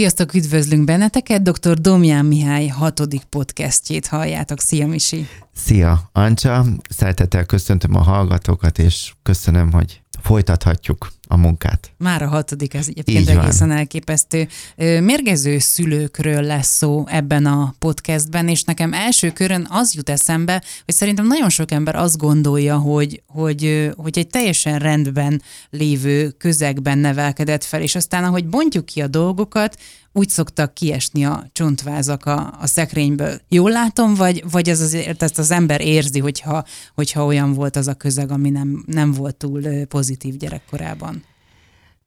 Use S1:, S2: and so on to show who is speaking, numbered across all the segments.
S1: Sziasztok, üdvözlünk benneteket! Dr. Domján Mihály hatodik podcastjét halljátok. Szia, Misi!
S2: Szia, Ancsa! Szeretettel köszöntöm a hallgatókat, és köszönöm, hogy folytathatjuk a munkát.
S1: Már a hatodik, ez egyébként Így egészen van. elképesztő. Mérgező szülőkről lesz szó ebben a podcastben, és nekem első körön az jut eszembe, hogy szerintem nagyon sok ember azt gondolja, hogy, hogy, hogy egy teljesen rendben lévő közegben nevelkedett fel, és aztán ahogy bontjuk ki a dolgokat, úgy szoktak kiesni a csontvázak a, a szekrényből. Jól látom, vagy, vagy ez azért ezt az ember érzi, hogyha, hogyha olyan volt az a közeg, ami nem, nem volt túl pozitív gyerekkorában?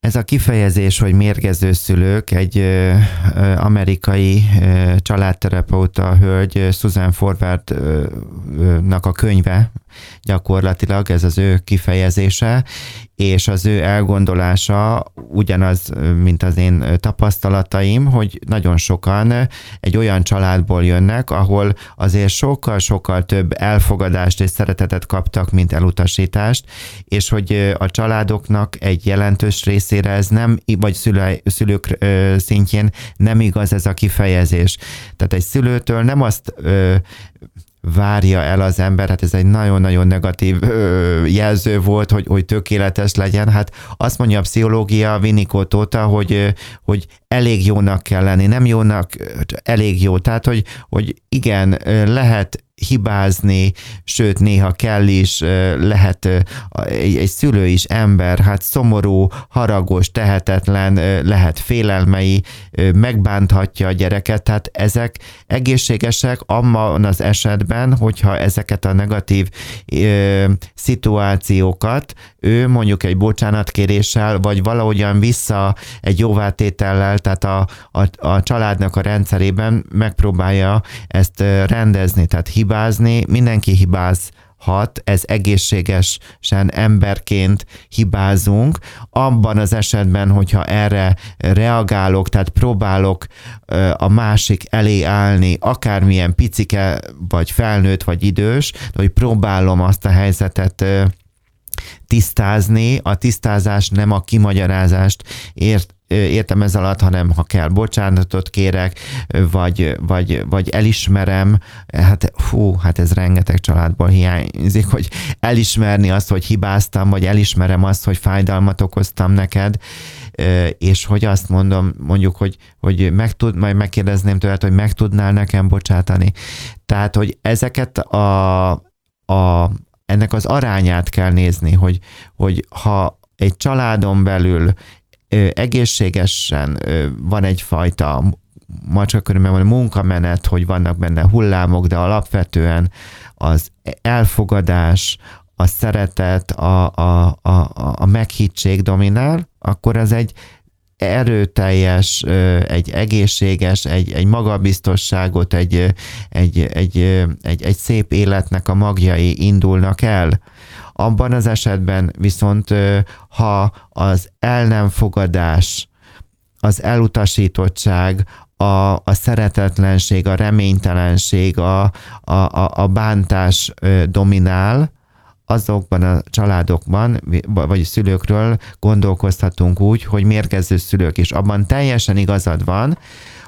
S2: Ez a kifejezés, hogy mérgező szülők, egy ö, amerikai ö, családterapeuta hölgy, Susan Forward-nak a könyve, gyakorlatilag ez az ő kifejezése, és az ő elgondolása ugyanaz, mint az én tapasztalataim, hogy nagyon sokan egy olyan családból jönnek, ahol azért sokkal-sokkal több elfogadást és szeretetet kaptak, mint elutasítást, és hogy a családoknak egy jelentős részére ez nem, vagy szülő, szülők szintjén nem igaz ez a kifejezés. Tehát egy szülőtől nem azt várja el az ember, hát ez egy nagyon-nagyon negatív ö, jelző volt, hogy, hogy tökéletes legyen. Hát azt mondja a pszichológia Winnicott óta, hogy, hogy elég jónak kell lenni, nem jónak, elég jó. Tehát, hogy, hogy igen, lehet hibázni, sőt néha kell is, lehet egy, egy szülő is ember, hát szomorú, haragos, tehetetlen, lehet félelmei, megbánthatja a gyereket, tehát ezek egészségesek abban az esetben, hogyha ezeket a negatív ö, szituációkat ő mondjuk egy bocsánatkéréssel, vagy valahogyan vissza egy jóvátétellel, tehát a, a, a családnak a rendszerében megpróbálja ezt rendezni, tehát hibázni, mindenki hibáz, hat, ez egészségesen emberként hibázunk. Abban az esetben, hogyha erre reagálok, tehát próbálok a másik elé állni, akármilyen picike, vagy felnőtt, vagy idős, de hogy próbálom azt a helyzetet tisztázni, a tisztázás nem a kimagyarázást ért, értem ez alatt, hanem ha kell bocsánatot kérek, vagy, vagy, vagy elismerem, hát fú, hát ez rengeteg családból hiányzik, hogy elismerni azt, hogy hibáztam, vagy elismerem azt, hogy fájdalmat okoztam neked, és hogy azt mondom, mondjuk, hogy, hogy meg tud, majd megkérdezném tőled, hogy meg tudnál nekem bocsátani. Tehát, hogy ezeket a, a, ennek az arányát kell nézni, hogy, hogy ha egy családon belül egészségesen van egyfajta macskakörülben van munkamenet, hogy vannak benne hullámok, de alapvetően az elfogadás, a szeretet, a, a, a, a meghittség dominál, akkor ez egy erőteljes, egy egészséges, egy, egy magabiztosságot, egy, egy, egy, egy, egy szép életnek a magjai indulnak el. Abban az esetben viszont, ha az el nem fogadás, az elutasítottság, a, a szeretetlenség, a reménytelenség, a, a, a, bántás dominál, azokban a családokban, vagy szülőkről gondolkozhatunk úgy, hogy mérgező szülők is. Abban teljesen igazad van,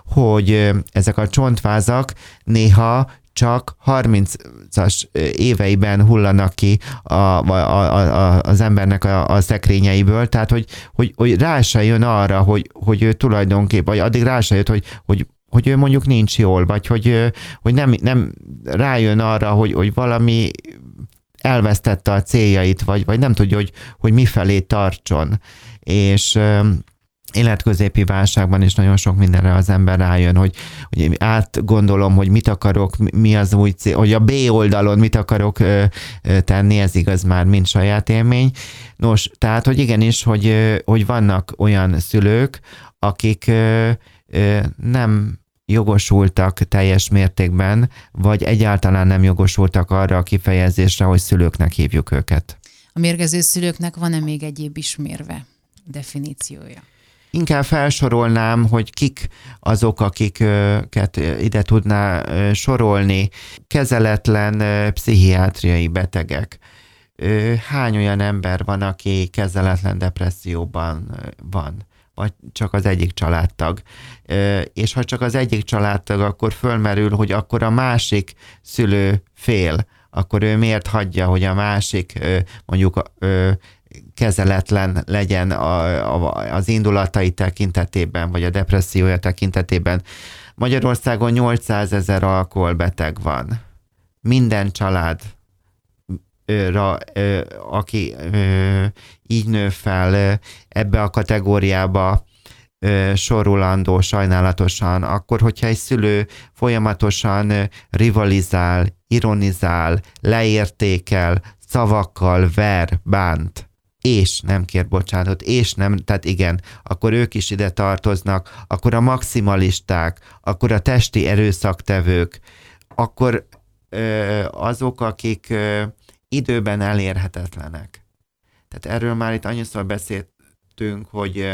S2: hogy ezek a csontvázak néha csak 30-as éveiben hullanak ki a, a, a, az embernek a, a szekrényeiből, tehát hogy, hogy, hogy rá se jön arra, hogy, hogy ő tulajdonképpen, vagy addig rá se jött, hogy, hogy hogy ő mondjuk nincs jól, vagy hogy, hogy nem, nem rájön arra, hogy, hogy valami elvesztette a céljait, vagy, vagy nem tudja, hogy, hogy mifelé tartson. És életközépi válságban is nagyon sok mindenre az ember rájön, hogy, hogy átgondolom, hogy mit akarok, mi az új cél, hogy a B oldalon mit akarok tenni, ez igaz már, mint saját élmény. Nos, tehát, hogy igenis, hogy, hogy vannak olyan szülők, akik nem jogosultak teljes mértékben, vagy egyáltalán nem jogosultak arra a kifejezésre, hogy szülőknek hívjuk őket.
S1: A mérgező szülőknek van-e még egyéb ismérve, definíciója?
S2: Inkább felsorolnám, hogy kik azok, akiket ide tudná sorolni. Kezeletlen pszichiátriai betegek. Hány olyan ember van, aki kezeletlen depresszióban van? vagy csak az egyik családtag. És ha csak az egyik családtag, akkor fölmerül, hogy akkor a másik szülő fél, akkor ő miért hagyja, hogy a másik mondjuk kezeletlen legyen az indulatai tekintetében, vagy a depressziója tekintetében. Magyarországon 800 ezer alkoholbeteg van. Minden család ra, aki így nő fel ebbe a kategóriába sorulandó sajnálatosan, akkor hogyha egy szülő folyamatosan rivalizál, ironizál, leértékel, szavakkal ver, bánt, és nem kér bocsánatot, és nem, tehát igen, akkor ők is ide tartoznak, akkor a maximalisták, akkor a testi erőszaktevők, akkor ö, azok, akik ö, időben elérhetetlenek. Tehát erről már itt annyiszor beszéltünk, hogy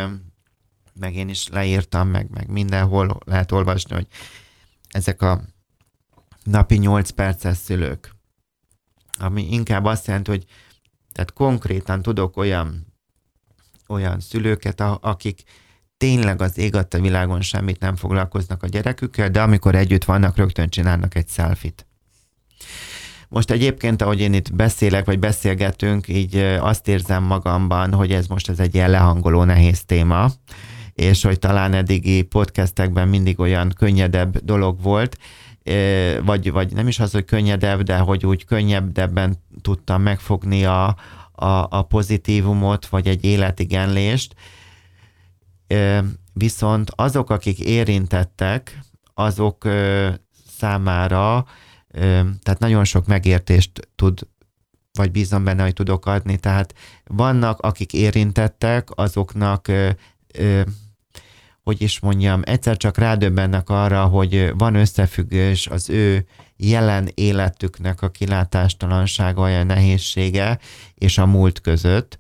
S2: meg én is leírtam, meg, meg mindenhol lehet olvasni, hogy ezek a napi 8 perces szülők, ami inkább azt jelenti, hogy tehát konkrétan tudok olyan, olyan szülőket, akik tényleg az ég a világon semmit nem foglalkoznak a gyerekükkel, de amikor együtt vannak, rögtön csinálnak egy selfit. Most egyébként, ahogy én itt beszélek, vagy beszélgetünk, így azt érzem magamban, hogy ez most ez egy ilyen lehangoló nehéz téma, és hogy talán eddigi podcastekben mindig olyan könnyedebb dolog volt, vagy, vagy nem is az, hogy könnyedebb, de hogy úgy könnyebben tudtam megfogni a, a, a pozitívumot, vagy egy életigenlést. Viszont azok, akik érintettek, azok számára tehát nagyon sok megértést tud, vagy bízom benne, hogy tudok adni. Tehát vannak, akik érintettek, azoknak, hogy is mondjam, egyszer csak rádöbbennek arra, hogy van összefüggés az ő jelen életüknek a kilátástalansága, a nehézsége és a múlt között,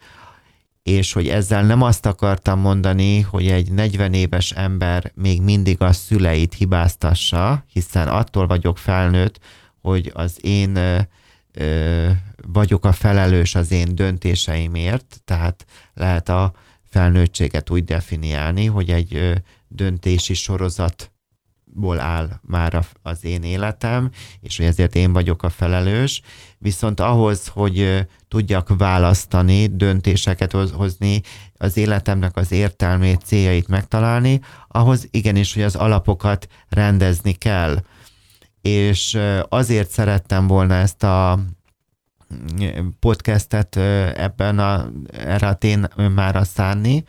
S2: és hogy ezzel nem azt akartam mondani, hogy egy 40 éves ember még mindig a szüleit hibáztassa, hiszen attól vagyok felnőtt, hogy az én ö, vagyok a felelős az én döntéseimért, tehát lehet a felnőttséget úgy definiálni, hogy egy döntési sorozatból áll már az én életem, és hogy ezért én vagyok a felelős, viszont ahhoz, hogy tudjak választani, döntéseket hozni, az életemnek az értelmét, céljait megtalálni, ahhoz igenis, hogy az alapokat rendezni kell. És azért szerettem volna ezt a podcastet ebben a, erre a témára szánni,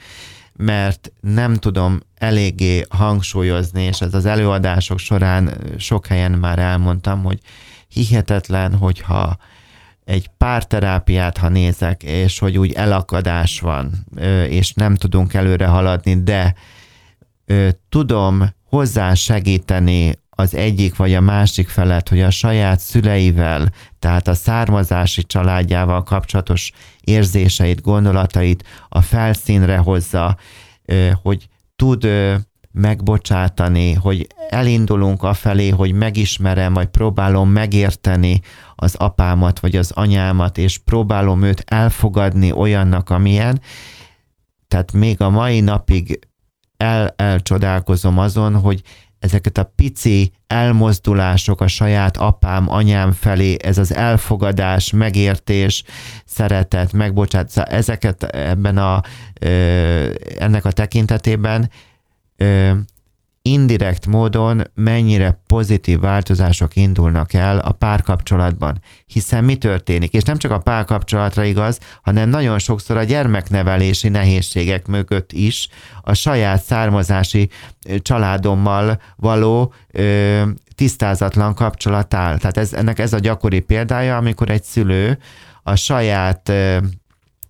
S2: mert nem tudom eléggé hangsúlyozni, és ez az előadások során sok helyen már elmondtam, hogy hihetetlen, hogyha egy párterápiát, ha nézek, és hogy úgy elakadás van, és nem tudunk előre haladni, de tudom hozzá segíteni az egyik vagy a másik felet, hogy a saját szüleivel, tehát a származási családjával kapcsolatos érzéseit, gondolatait a felszínre hozza, hogy tud megbocsátani, hogy elindulunk afelé, hogy megismerem, vagy próbálom megérteni az apámat, vagy az anyámat, és próbálom őt elfogadni olyannak, amilyen. Tehát még a mai napig el, elcsodálkozom azon, hogy ezeket a pici elmozdulások a saját apám, anyám felé, ez az elfogadás, megértés, szeretet, megbocsát, szóval ezeket ebben a, ennek a tekintetében indirekt módon mennyire pozitív változások indulnak el a párkapcsolatban. Hiszen mi történik? És nem csak a párkapcsolatra igaz, hanem nagyon sokszor a gyermeknevelési nehézségek mögött is a saját származási családommal való ö, tisztázatlan kapcsolat áll. Tehát ez, ennek ez a gyakori példája, amikor egy szülő a saját ö,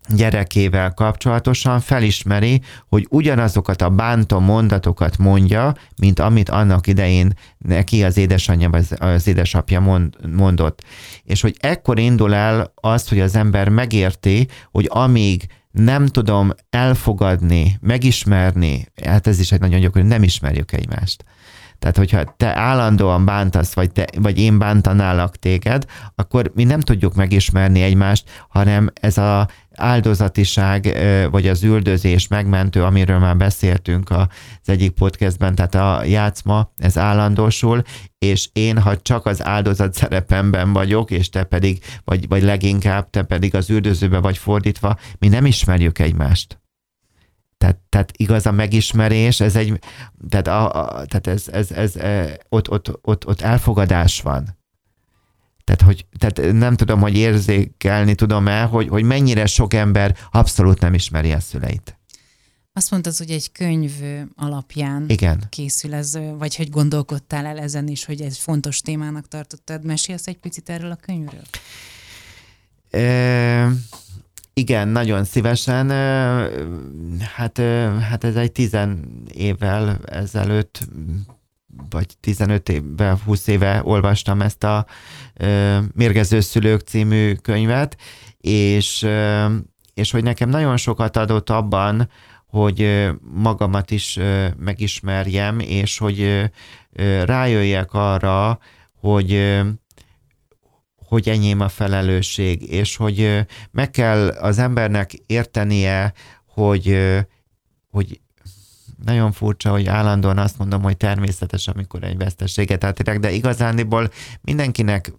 S2: gyerekével kapcsolatosan felismeri, hogy ugyanazokat a bántó mondatokat mondja, mint amit annak idején neki az édesanyja vagy az édesapja mond, mondott. És hogy ekkor indul el az, hogy az ember megérti, hogy amíg nem tudom elfogadni, megismerni, hát ez is egy nagyon gyakori, nem ismerjük egymást. Tehát, hogyha te állandóan bántasz, vagy, te, vagy én bántanálak téged, akkor mi nem tudjuk megismerni egymást, hanem ez a, áldozatiság, vagy az üldözés megmentő, amiről már beszéltünk az egyik podcastben, tehát a játszma, ez állandósul, és én, ha csak az áldozat szerepemben vagyok, és te pedig, vagy, vagy leginkább te pedig az üldözőbe vagy fordítva, mi nem ismerjük egymást. Tehát, tehát igaz a megismerés, ez egy, tehát, a, a, tehát ez, ez, ez, ott, ott, ott, ott elfogadás van. Tehát, hogy, tehát nem tudom, hogy érzékelni tudom-e, hogy, hogy mennyire sok ember abszolút nem ismeri a szüleit.
S1: Azt mondtad, hogy egy könyv alapján
S2: Igen.
S1: készül ez, vagy hogy gondolkodtál el ezen is, hogy ez fontos témának tartottad. Mesélsz egy picit erről a könyvről?
S2: E, igen, nagyon szívesen. Hát, hát ez egy tizen évvel ezelőtt vagy 15 évvel, 20 éve olvastam ezt a Mérgező Szülők című könyvet, és, és hogy nekem nagyon sokat adott abban, hogy magamat is megismerjem, és hogy rájöjjek arra, hogy hogy enyém a felelősség, és hogy meg kell az embernek értenie, hogy, hogy nagyon furcsa, hogy állandóan azt mondom, hogy természetes, amikor egy vesztességet átérek, de igazándiból mindenkinek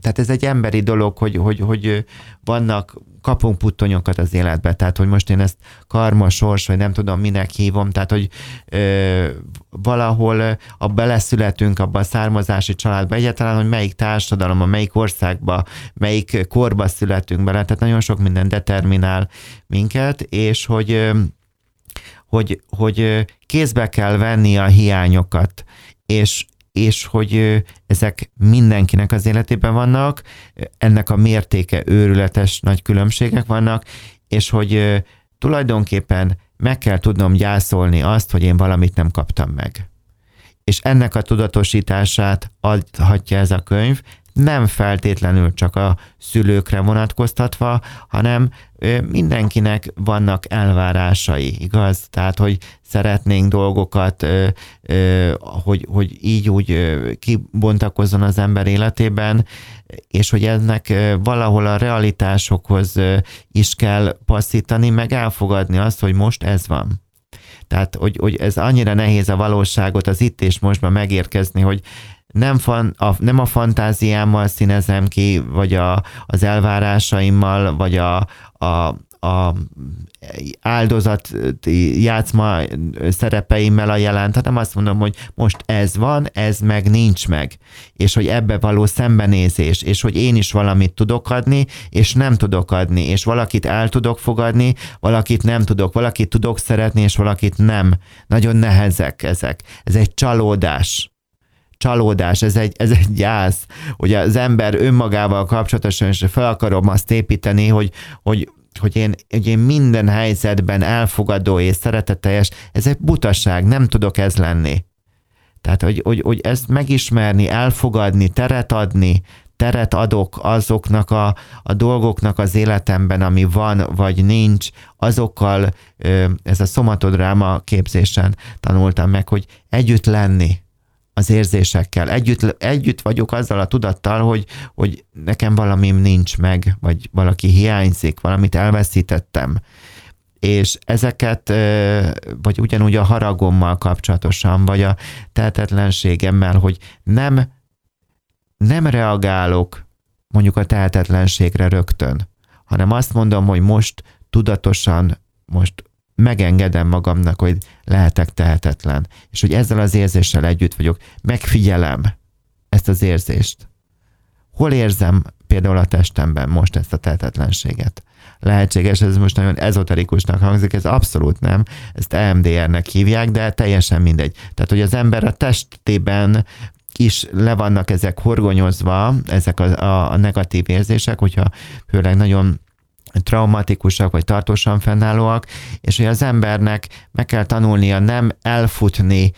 S2: tehát ez egy emberi dolog, hogy, hogy, hogy vannak, kapunk puttonyokat az életbe, tehát hogy most én ezt karma, sors, vagy nem tudom minek hívom, tehát hogy ö, valahol a beleszületünk abba a származási családba, egyáltalán, hogy melyik társadalomba, melyik országba, melyik korba születünk bele, tehát nagyon sok minden determinál minket, és hogy hogy, hogy kézbe kell venni a hiányokat, és, és hogy ezek mindenkinek az életében vannak, ennek a mértéke őrületes nagy különbségek vannak, és hogy tulajdonképpen meg kell tudnom gyászolni azt, hogy én valamit nem kaptam meg. És ennek a tudatosítását adhatja ez a könyv, nem feltétlenül csak a szülőkre vonatkoztatva, hanem mindenkinek vannak elvárásai, igaz? Tehát, hogy szeretnénk dolgokat, hogy, hogy így úgy kibontakozzon az ember életében, és hogy ennek valahol a realitásokhoz is kell passzítani, meg elfogadni azt, hogy most ez van. Tehát, hogy, hogy ez annyira nehéz a valóságot az itt és mostban megérkezni, hogy nem, fan, a, nem a fantáziámmal színezem ki, vagy a, az elvárásaimmal, vagy a, a, a áldozat játszma szerepeimmel a jelent, hanem azt mondom, hogy most ez van, ez meg nincs meg, és hogy ebbe való szembenézés, és hogy én is valamit tudok adni, és nem tudok adni, és valakit el tudok fogadni, valakit nem tudok, valakit tudok szeretni, és valakit nem. Nagyon nehezek ezek. Ez egy csalódás csalódás, ez egy, ez egy gyász, hogy az ember önmagával kapcsolatosan is fel akarom azt építeni, hogy, hogy hogy én, hogy én minden helyzetben elfogadó és szeretetteljes, ez egy butaság, nem tudok ez lenni. Tehát, hogy, hogy, hogy ezt megismerni, elfogadni, teret adni, teret adok azoknak a, a dolgoknak az életemben, ami van vagy nincs, azokkal ez a szomatodráma képzésen tanultam meg, hogy együtt lenni az érzésekkel. Együtt, együtt vagyok azzal a tudattal, hogy, hogy nekem valamim nincs meg, vagy valaki hiányzik, valamit elveszítettem. És ezeket, vagy ugyanúgy a haragommal kapcsolatosan, vagy a tehetetlenségemmel, hogy nem, nem reagálok mondjuk a tehetetlenségre rögtön, hanem azt mondom, hogy most tudatosan, most megengedem magamnak, hogy lehetek tehetetlen, és hogy ezzel az érzéssel együtt vagyok, megfigyelem ezt az érzést. Hol érzem például a testemben most ezt a tehetetlenséget? Lehetséges, ez most nagyon ezoterikusnak hangzik, ez abszolút nem, ezt EMDR-nek hívják, de teljesen mindegy. Tehát, hogy az ember a testében is le vannak ezek horgonyozva, ezek a, a, a negatív érzések, hogyha főleg nagyon traumatikusak, vagy tartósan fennállóak, és hogy az embernek meg kell tanulnia nem elfutni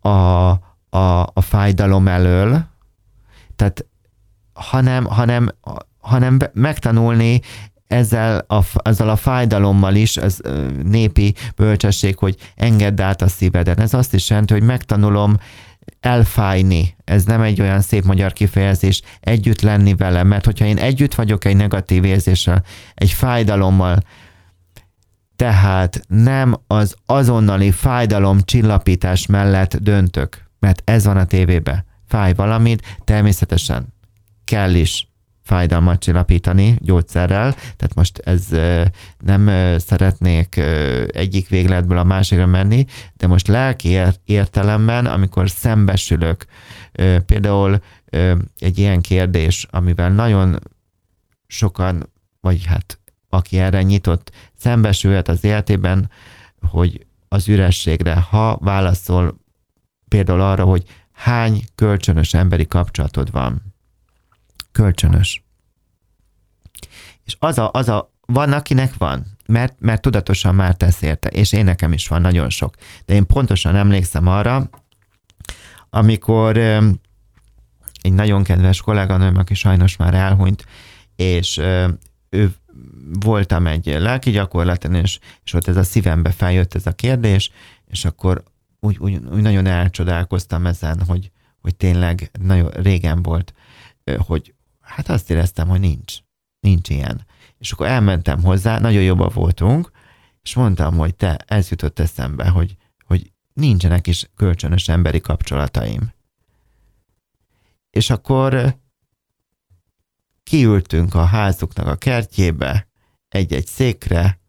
S2: a, a, a fájdalom elől, tehát hanem, hanem, hanem megtanulni ezzel a, ezzel a fájdalommal is, az népi bölcsesség, hogy engedd át a szíveden. Ez azt is jelenti, hogy megtanulom elfájni, ez nem egy olyan szép magyar kifejezés, együtt lenni vele, mert hogyha én együtt vagyok egy negatív érzéssel, egy fájdalommal, tehát nem az azonnali fájdalom csillapítás mellett döntök, mert ez van a tévébe. Fáj valamit, természetesen kell is fájdalmat csillapítani gyógyszerrel, tehát most ez nem szeretnék egyik végletből a másikra menni, de most lelki értelemben, amikor szembesülök, például egy ilyen kérdés, amivel nagyon sokan, vagy hát aki erre nyitott, szembesülhet az életében, hogy az ürességre, ha válaszol például arra, hogy hány kölcsönös emberi kapcsolatod van, kölcsönös. És az a, az a, van, akinek van, mert, mert tudatosan már tesz érte, és én nekem is van nagyon sok. De én pontosan emlékszem arra, amikor egy nagyon kedves kolléganőm, aki sajnos már elhunyt, és ő voltam egy lelki gyakorlaton, és, és ott ez a szívembe feljött ez a kérdés, és akkor úgy, úgy, úgy nagyon elcsodálkoztam ezen, hogy, hogy tényleg nagyon régen volt, hogy, Hát azt éreztem, hogy nincs. Nincs ilyen. És akkor elmentem hozzá, nagyon jobban voltunk, és mondtam, hogy te, ez jutott eszembe, hogy, hogy nincsenek is kölcsönös emberi kapcsolataim. És akkor kiültünk a házuknak a kertjébe, egy-egy székre,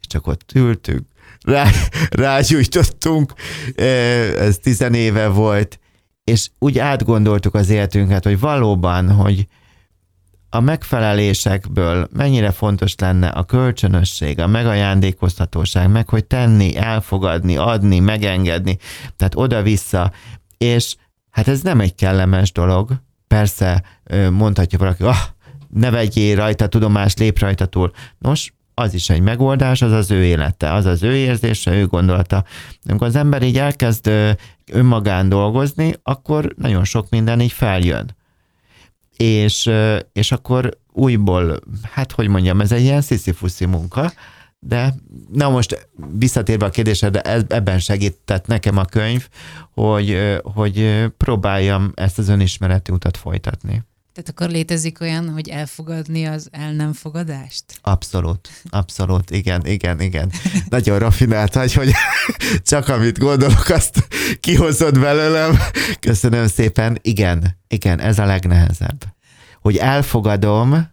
S2: és csak ott ültünk, rá, rágyújtottunk, ez tizenéve volt, és úgy átgondoltuk az életünket, hogy valóban, hogy a megfelelésekből mennyire fontos lenne a kölcsönösség, a megajándékoztatóság, meg hogy tenni, elfogadni, adni, megengedni, tehát oda-vissza, és hát ez nem egy kellemes dolog, persze mondhatja valaki, ah, ne vegyél rajta tudomást, lép rajta túl. Nos, az is egy megoldás, az az ő élete, az az ő érzése, ő gondolata. Amikor az ember így elkezd önmagán dolgozni, akkor nagyon sok minden így feljön. És, és akkor újból, hát hogy mondjam, ez egy ilyen sziszifuszi munka, de na most visszatérve a kérdésre, de ebben segített nekem a könyv, hogy, hogy próbáljam ezt az önismereti utat folytatni.
S1: Tehát akkor létezik olyan, hogy elfogadni az el nem fogadást?
S2: Abszolút, abszolút, igen, igen, igen. Nagyon rafinált vagy, hogy csak amit gondolok, azt kihozod belőlem. Köszönöm szépen. Igen, igen, ez a legnehezebb. Hogy elfogadom,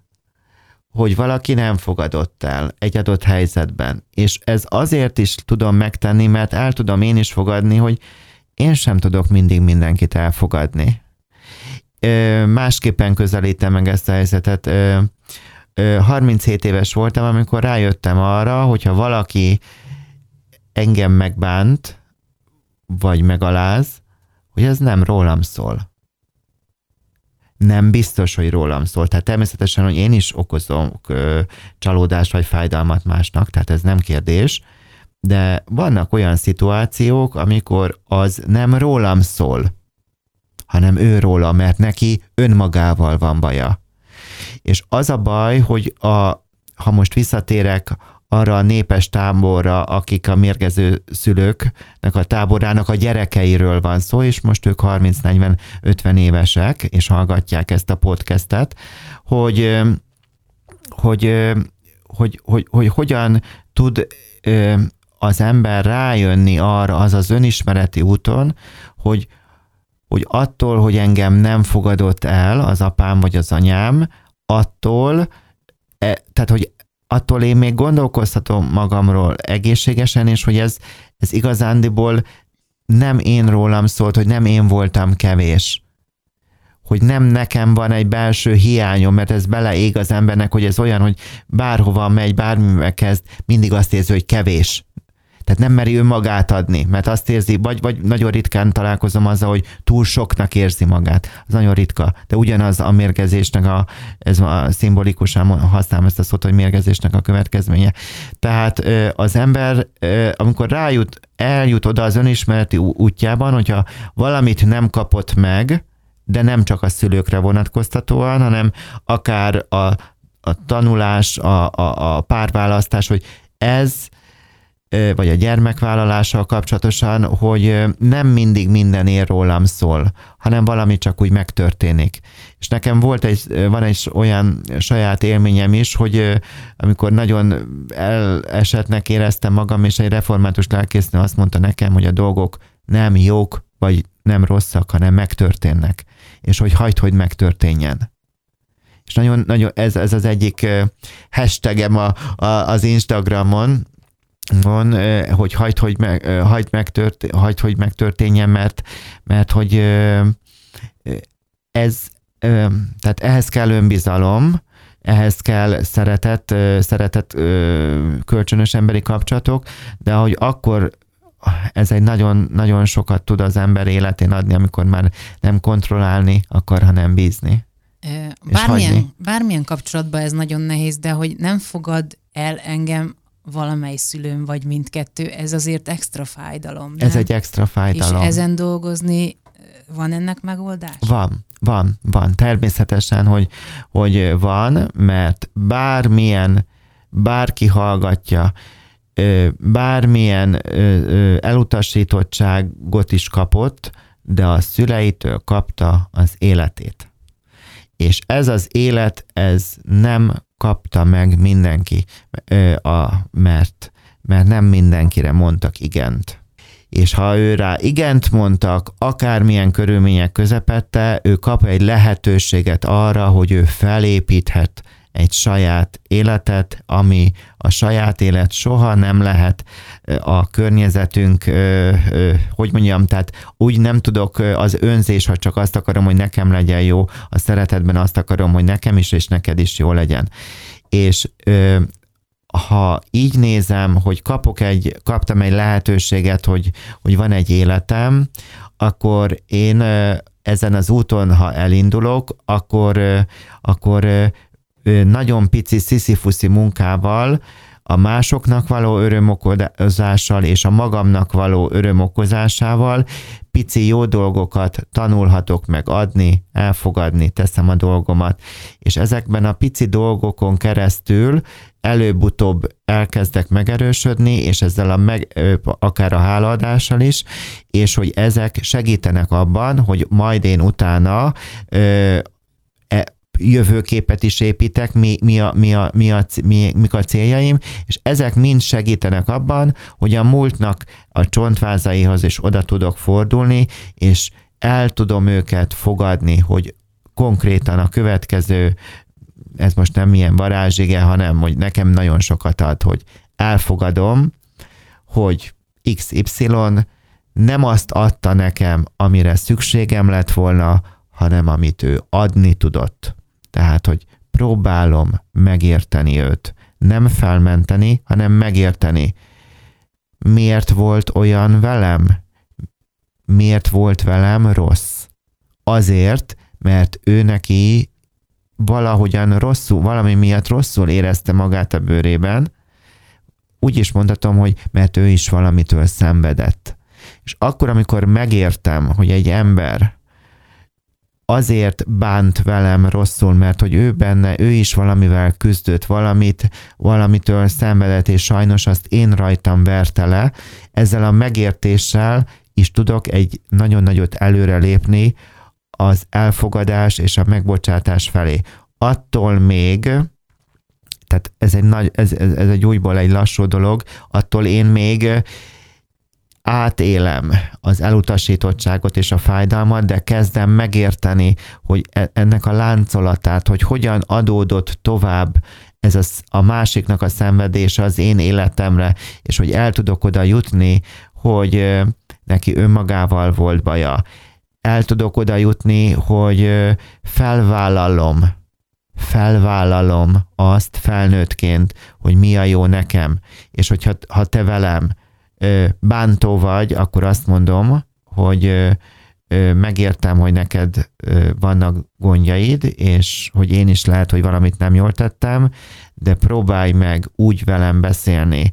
S2: hogy valaki nem fogadott el egy adott helyzetben. És ez azért is tudom megtenni, mert el tudom én is fogadni, hogy én sem tudok mindig mindenkit elfogadni másképpen közelítem meg ezt a helyzetet. 37 éves voltam, amikor rájöttem arra, hogyha valaki engem megbánt, vagy megaláz, hogy ez nem rólam szól. Nem biztos, hogy rólam szól. Tehát természetesen, hogy én is okozom csalódást vagy fájdalmat másnak, tehát ez nem kérdés, de vannak olyan szituációk, amikor az nem rólam szól hanem ő róla, mert neki önmagával van baja. És az a baj, hogy a, ha most visszatérek arra a népes táborra, akik a mérgező szülőknek a táborának a gyerekeiről van szó, és most ők 30-40-50 évesek, és hallgatják ezt a podcastet, hogy, hogy, hogy, hogy, hogy hogyan tud az ember rájönni arra, az az önismereti úton, hogy hogy attól, hogy engem nem fogadott el az apám vagy az anyám, attól, e, tehát hogy attól én még gondolkoztatom magamról egészségesen, és hogy ez, ez igazándiból nem én rólam szólt, hogy nem én voltam kevés. Hogy nem nekem van egy belső hiányom, mert ez beleég az embernek, hogy ez olyan, hogy bárhova megy, bármivel kezd, mindig azt érzi, hogy kevés. Tehát nem meri önmagát adni, mert azt érzi, vagy, vagy nagyon ritkán találkozom azzal, hogy túl soknak érzi magát. Az nagyon ritka. De ugyanaz a mérgezésnek a, ez a szimbolikusan használom ezt a szót, hogy mérgezésnek a következménye. Tehát az ember, amikor rájut, eljut oda az önismereti útjában, hogyha valamit nem kapott meg, de nem csak a szülőkre vonatkoztatóan, hanem akár a, a tanulás, a, a, a párválasztás, hogy ez vagy a gyermekvállalással kapcsolatosan, hogy nem mindig minden ér rólam szól, hanem valami csak úgy megtörténik. És nekem volt egy, van egy olyan saját élményem is, hogy amikor nagyon elesetnek éreztem magam, és egy református lelkésznő azt mondta nekem, hogy a dolgok nem jók, vagy nem rosszak, hanem megtörténnek. És hogy hagyd, hogy megtörténjen. És nagyon, nagyon ez, ez az egyik hashtagem a, a, az Instagramon, van, hogy hagyd, hogy, meg, hagyd, megtört, hagyd, hogy megtörténjen, mert, mert hogy ez, tehát ehhez kell önbizalom, ehhez kell szeretet, szeretet, kölcsönös emberi kapcsolatok, de hogy akkor ez egy nagyon, nagyon sokat tud az ember életén adni, amikor már nem kontrollálni akar, hanem bízni.
S1: Bármilyen, bármilyen kapcsolatban ez nagyon nehéz, de hogy nem fogad el engem valamely szülőm vagy mindkettő, ez azért extra fájdalom.
S2: Nem? Ez egy extra fájdalom.
S1: És ezen dolgozni, van ennek megoldás?
S2: Van, van, van. Természetesen, hogy, hogy van, mert bármilyen, bárki hallgatja, bármilyen elutasítottságot is kapott, de a szüleitől kapta az életét. És ez az élet, ez nem kapta meg mindenki, a, mert, mert nem mindenkire mondtak igent. És ha ő rá igent mondtak, akármilyen körülmények közepette, ő kap egy lehetőséget arra, hogy ő felépíthet egy saját életet, ami a saját élet soha nem lehet a környezetünk, hogy mondjam, tehát úgy nem tudok az önzés, ha csak azt akarom, hogy nekem legyen jó, a szeretetben azt akarom, hogy nekem is és neked is jó legyen. És ha így nézem, hogy kapok egy, kaptam egy lehetőséget, hogy, hogy van egy életem, akkor én ezen az úton, ha elindulok, akkor, akkor nagyon pici sziszifuszi munkával, a másoknak való örömokozással és a magamnak való örömokozásával pici jó dolgokat tanulhatok meg adni, elfogadni, teszem a dolgomat, és ezekben a pici dolgokon keresztül előbb-utóbb elkezdek megerősödni, és ezzel a meg, akár a hálaadással is, és hogy ezek segítenek abban, hogy majd én utána jövőképet is építek, mi, mi, a, mi, a, mi, a, mi, mik a céljaim, és ezek mind segítenek abban, hogy a múltnak a csontvázaihoz is oda tudok fordulni, és el tudom őket fogadni, hogy konkrétan a következő, ez most nem ilyen varázsige, hanem hogy nekem nagyon sokat ad, hogy elfogadom, hogy XY nem azt adta nekem, amire szükségem lett volna, hanem amit ő adni tudott. Tehát, hogy próbálom megérteni őt. Nem felmenteni, hanem megérteni. Miért volt olyan velem? Miért volt velem rossz? Azért, mert ő neki valahogyan rosszul, valami miatt rosszul érezte magát a bőrében, úgy is mondhatom, hogy mert ő is valamitől szenvedett. És akkor, amikor megértem, hogy egy ember azért bánt velem rosszul, mert hogy ő benne, ő is valamivel küzdött, valamit, valamitől szenvedett, és sajnos azt én rajtam verte le. Ezzel a megértéssel is tudok egy nagyon nagyot előre lépni az elfogadás és a megbocsátás felé. Attól még, tehát ez egy, nagy, ez, ez, ez egy újból egy lassú dolog, attól én még átélem az elutasítottságot és a fájdalmat, de kezdem megérteni, hogy e, ennek a láncolatát, hogy hogyan adódott tovább ez a, a másiknak a szenvedése az én életemre, és hogy el tudok oda jutni, hogy neki önmagával volt baja. El tudok oda jutni, hogy felvállalom, felvállalom azt felnőttként, hogy mi a jó nekem, és hogyha ha te velem bántó vagy, akkor azt mondom, hogy megértem, hogy neked vannak gondjaid, és hogy én is lehet, hogy valamit nem jól tettem, de próbálj meg úgy velem beszélni,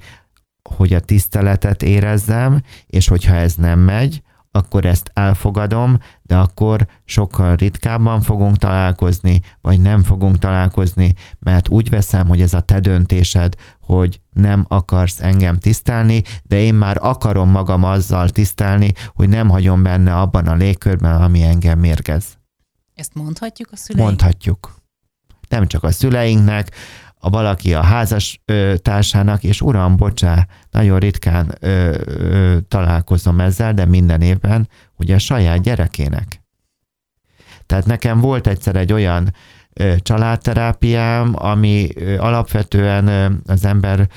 S2: hogy a tiszteletet érezzem, és hogyha ez nem megy, akkor ezt elfogadom, de akkor sokkal ritkábban fogunk találkozni, vagy nem fogunk találkozni, mert úgy veszem, hogy ez a te döntésed, hogy nem akarsz engem tisztelni, de én már akarom magam azzal tisztelni, hogy nem hagyom benne abban a légkörben, ami engem mérgez.
S1: Ezt mondhatjuk a szüleinknek?
S2: Mondhatjuk. Nem csak a szüleinknek, a valaki a házas ö, társának, és uram, bocsá, nagyon ritkán ö, ö, találkozom ezzel, de minden évben ugye a saját gyerekének. Tehát nekem volt egyszer egy olyan ö, családterápiám, ami ö, alapvetően ö, az ember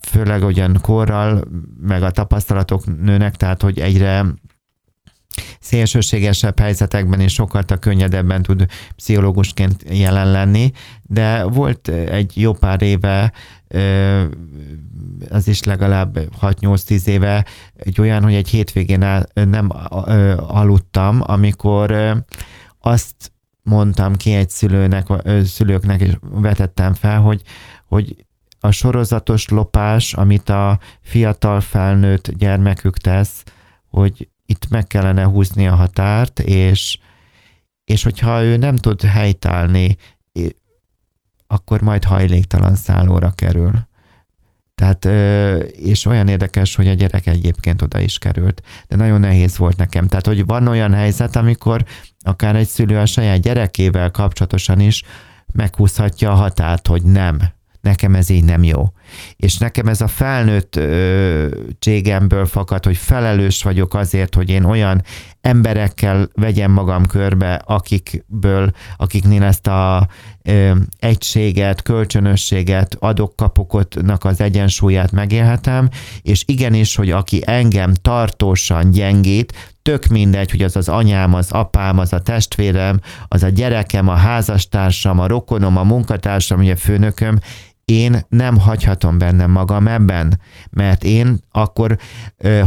S2: főleg olyan korral, meg a tapasztalatok nőnek, tehát hogy egyre szélsőségesebb helyzetekben és sokkal könnyedebben tud pszichológusként jelen lenni, de volt egy jó pár éve, az is legalább 6-8-10 éve egy olyan, hogy egy hétvégén nem aludtam, amikor azt mondtam ki egy szülőnek, szülőknek, és vetettem fel, hogy, hogy a sorozatos lopás, amit a fiatal felnőtt gyermekük tesz, hogy itt meg kellene húzni a határt, és, és hogyha ő nem tud helytállni, akkor majd hajléktalan szállóra kerül. Tehát, és olyan érdekes, hogy a gyerek egyébként oda is került, de nagyon nehéz volt nekem. Tehát, hogy van olyan helyzet, amikor akár egy szülő a saját gyerekével kapcsolatosan is meghúzhatja a határt, hogy nem, nekem ez így nem jó. És nekem ez a felnőttségemből fakad, hogy felelős vagyok azért, hogy én olyan emberekkel vegyem magam körbe, akikből, akiknél ezt a ö, egységet, kölcsönösséget, adok-kapokotnak az egyensúlyát megélhetem, és igenis, hogy aki engem tartósan gyengít, tök mindegy, hogy az az anyám, az apám, az a testvérem, az a gyerekem, a házastársam, a rokonom, a munkatársam, ugye főnököm, én nem hagyhatom bennem magam ebben, mert én akkor,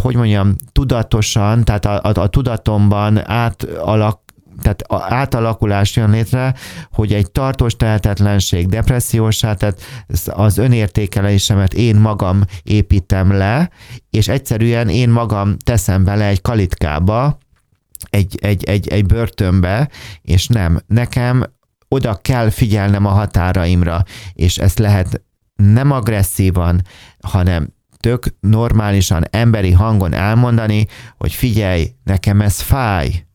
S2: hogy mondjam, tudatosan, tehát a, a, a tudatomban átalak, tehát átalakulás jön létre, hogy egy tartós tehetetlenség, depressziósá, tehát az önértékelésemet én magam építem le, és egyszerűen én magam teszem bele egy kalitkába, egy, egy, egy, egy börtönbe, és nem. Nekem oda kell figyelnem a határaimra, és ezt lehet nem agresszívan, hanem tök normálisan, emberi hangon elmondani, hogy figyelj, nekem ez fáj,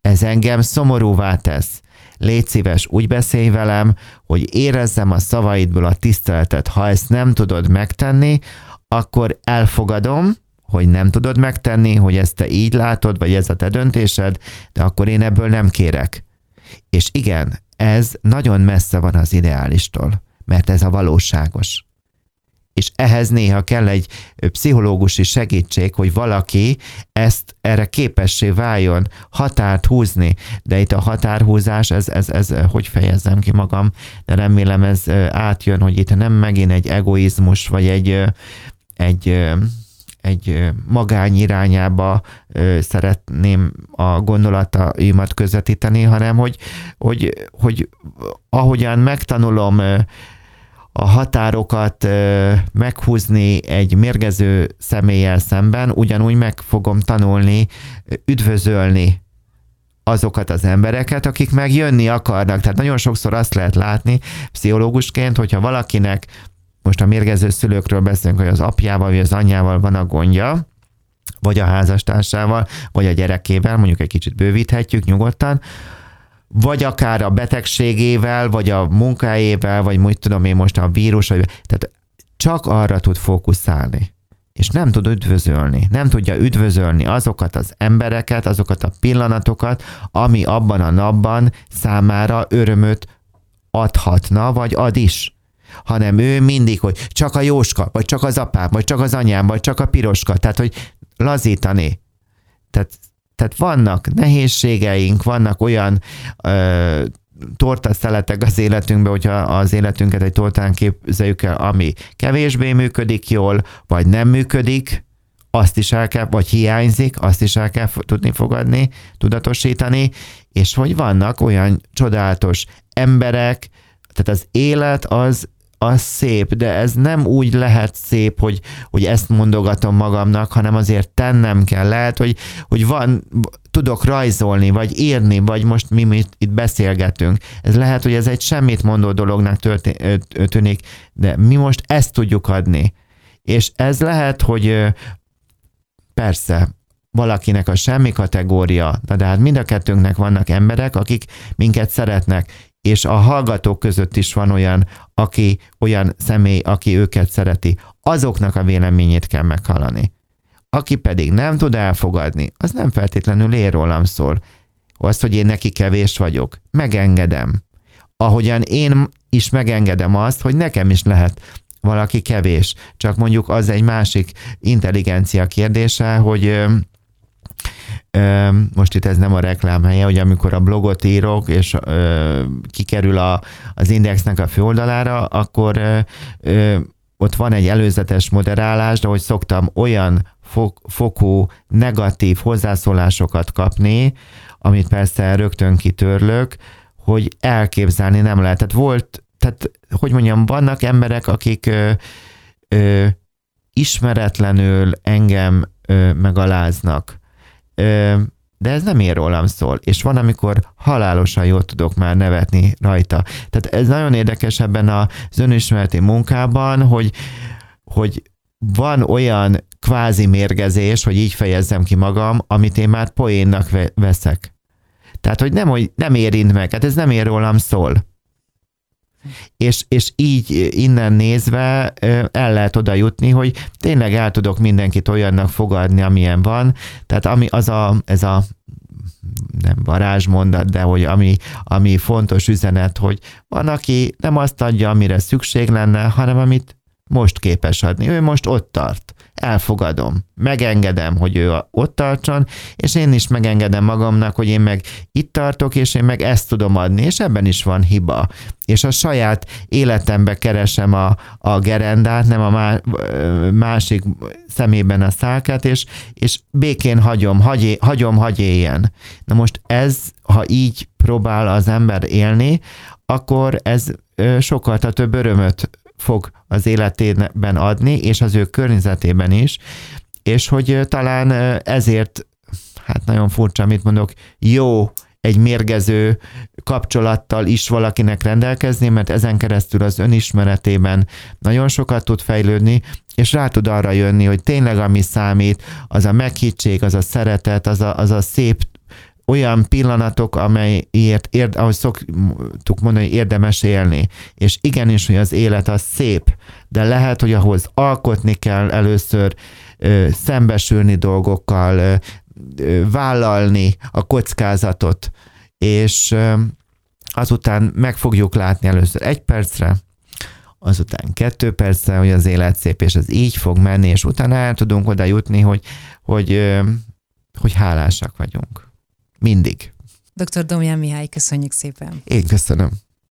S2: ez engem szomorúvá tesz. Légy szíves, úgy beszélj velem, hogy érezzem a szavaidból a tiszteletet. Ha ezt nem tudod megtenni, akkor elfogadom, hogy nem tudod megtenni, hogy ezt te így látod, vagy ez a te döntésed, de akkor én ebből nem kérek. És igen, ez nagyon messze van az ideálistól, mert ez a valóságos. És ehhez néha kell egy pszichológusi segítség, hogy valaki ezt erre képessé váljon, határt húzni. De itt a határhúzás, ez, ez, ez hogy fejezzem ki magam, de remélem ez átjön, hogy itt nem megint egy egoizmus, vagy egy, egy egy magány irányába szeretném a gondolataimat közvetíteni, hanem hogy, hogy, hogy ahogyan megtanulom a határokat meghúzni egy mérgező személlyel szemben, ugyanúgy meg fogom tanulni üdvözölni azokat az embereket, akik meg jönni akarnak. Tehát nagyon sokszor azt lehet látni pszichológusként, hogyha valakinek most a mérgező szülőkről beszélünk, hogy az apjával vagy az anyjával van a gondja, vagy a házastársával, vagy a gyerekével, mondjuk egy kicsit bővíthetjük nyugodtan, vagy akár a betegségével, vagy a munkájével, vagy úgy tudom én most a vírus, vagy, tehát csak arra tud fókuszálni. És nem tud üdvözölni, nem tudja üdvözölni azokat az embereket, azokat a pillanatokat, ami abban a napban számára örömöt adhatna, vagy ad is hanem ő mindig, hogy csak a Jóska, vagy csak az apám, vagy csak az anyám, vagy csak a piroska, tehát hogy lazítani. Tehát, tehát vannak nehézségeink, vannak olyan ö, tortaszeletek az életünkben, hogyha az életünket egy tortán képzeljük el, ami kevésbé működik jól, vagy nem működik, azt is el kell, vagy hiányzik, azt is el kell tudni fogadni, tudatosítani, és hogy vannak olyan csodálatos emberek, tehát az élet az az szép, de ez nem úgy lehet szép, hogy, hogy ezt mondogatom magamnak, hanem azért tennem kell. Lehet, hogy, hogy van, tudok rajzolni, vagy írni, vagy most mi, mi itt beszélgetünk. Ez lehet, hogy ez egy semmit mondó dolognak tűnik, de mi most ezt tudjuk adni. És ez lehet, hogy persze, valakinek a semmi kategória, de hát mind a kettőnknek vannak emberek, akik minket szeretnek, és a hallgatók között is van olyan, aki olyan személy, aki őket szereti. Azoknak a véleményét kell meghallani. Aki pedig nem tud elfogadni, az nem feltétlenül ér rólam szól. Az, hogy én neki kevés vagyok, megengedem. Ahogyan én is megengedem azt, hogy nekem is lehet valaki kevés. Csak mondjuk az egy másik intelligencia kérdése, hogy most itt ez nem a reklám helye, hogy amikor a blogot írok, és kikerül a, az indexnek a főoldalára, akkor ott van egy előzetes moderálás, de hogy szoktam olyan fok, fokú negatív hozzászólásokat kapni, amit persze rögtön kitörlök, hogy elképzelni nem lehet. Tehát volt, tehát hogy mondjam, vannak emberek, akik ö, ö, ismeretlenül engem ö, megaláznak de ez nem ér rólam szól. És van, amikor halálosan jól tudok már nevetni rajta. Tehát ez nagyon érdekes ebben az önismereti munkában, hogy, hogy van olyan kvázi mérgezés, hogy így fejezzem ki magam, amit én már poénnak veszek. Tehát, hogy nem, hogy nem érint meg, hát ez nem ér rólam szól. És, és így innen nézve el lehet oda jutni, hogy tényleg el tudok mindenkit olyannak fogadni, amilyen van. Tehát ami az a, ez a nem varázsmondat, de hogy ami, ami fontos üzenet, hogy van, aki nem azt adja, amire szükség lenne, hanem amit most képes adni. Ő most ott tart elfogadom, megengedem, hogy ő ott tartson, és én is megengedem magamnak, hogy én meg itt tartok, és én meg ezt tudom adni, és ebben is van hiba. És a saját életembe keresem a, a gerendát, nem a má, másik szemében a szálkát, és, és békén hagyom, hagy, hagyom, hagy éljen. Na most ez, ha így próbál az ember élni, akkor ez sokkal több örömöt fog az életében adni, és az ő környezetében is, és hogy talán ezért, hát nagyon furcsa, amit mondok, jó egy mérgező kapcsolattal is valakinek rendelkezni, mert ezen keresztül az önismeretében nagyon sokat tud fejlődni, és rá tud arra jönni, hogy tényleg ami számít, az a meghittség, az a szeretet, az a, az a szép olyan pillanatok, amelyért, érd, ahogy szoktuk mondani, érdemes élni. És igenis, hogy az élet az szép, de lehet, hogy ahhoz alkotni kell először, ö, szembesülni dolgokkal, ö, ö, vállalni a kockázatot, és ö, azután meg fogjuk látni először egy percre, azután kettő percre, hogy az élet szép, és ez így fog menni, és utána el tudunk oda jutni, hogy, hogy, hogy hálásak vagyunk. Mindig.
S1: Dr. Domján Mihály, köszönjük szépen.
S2: Én köszönöm.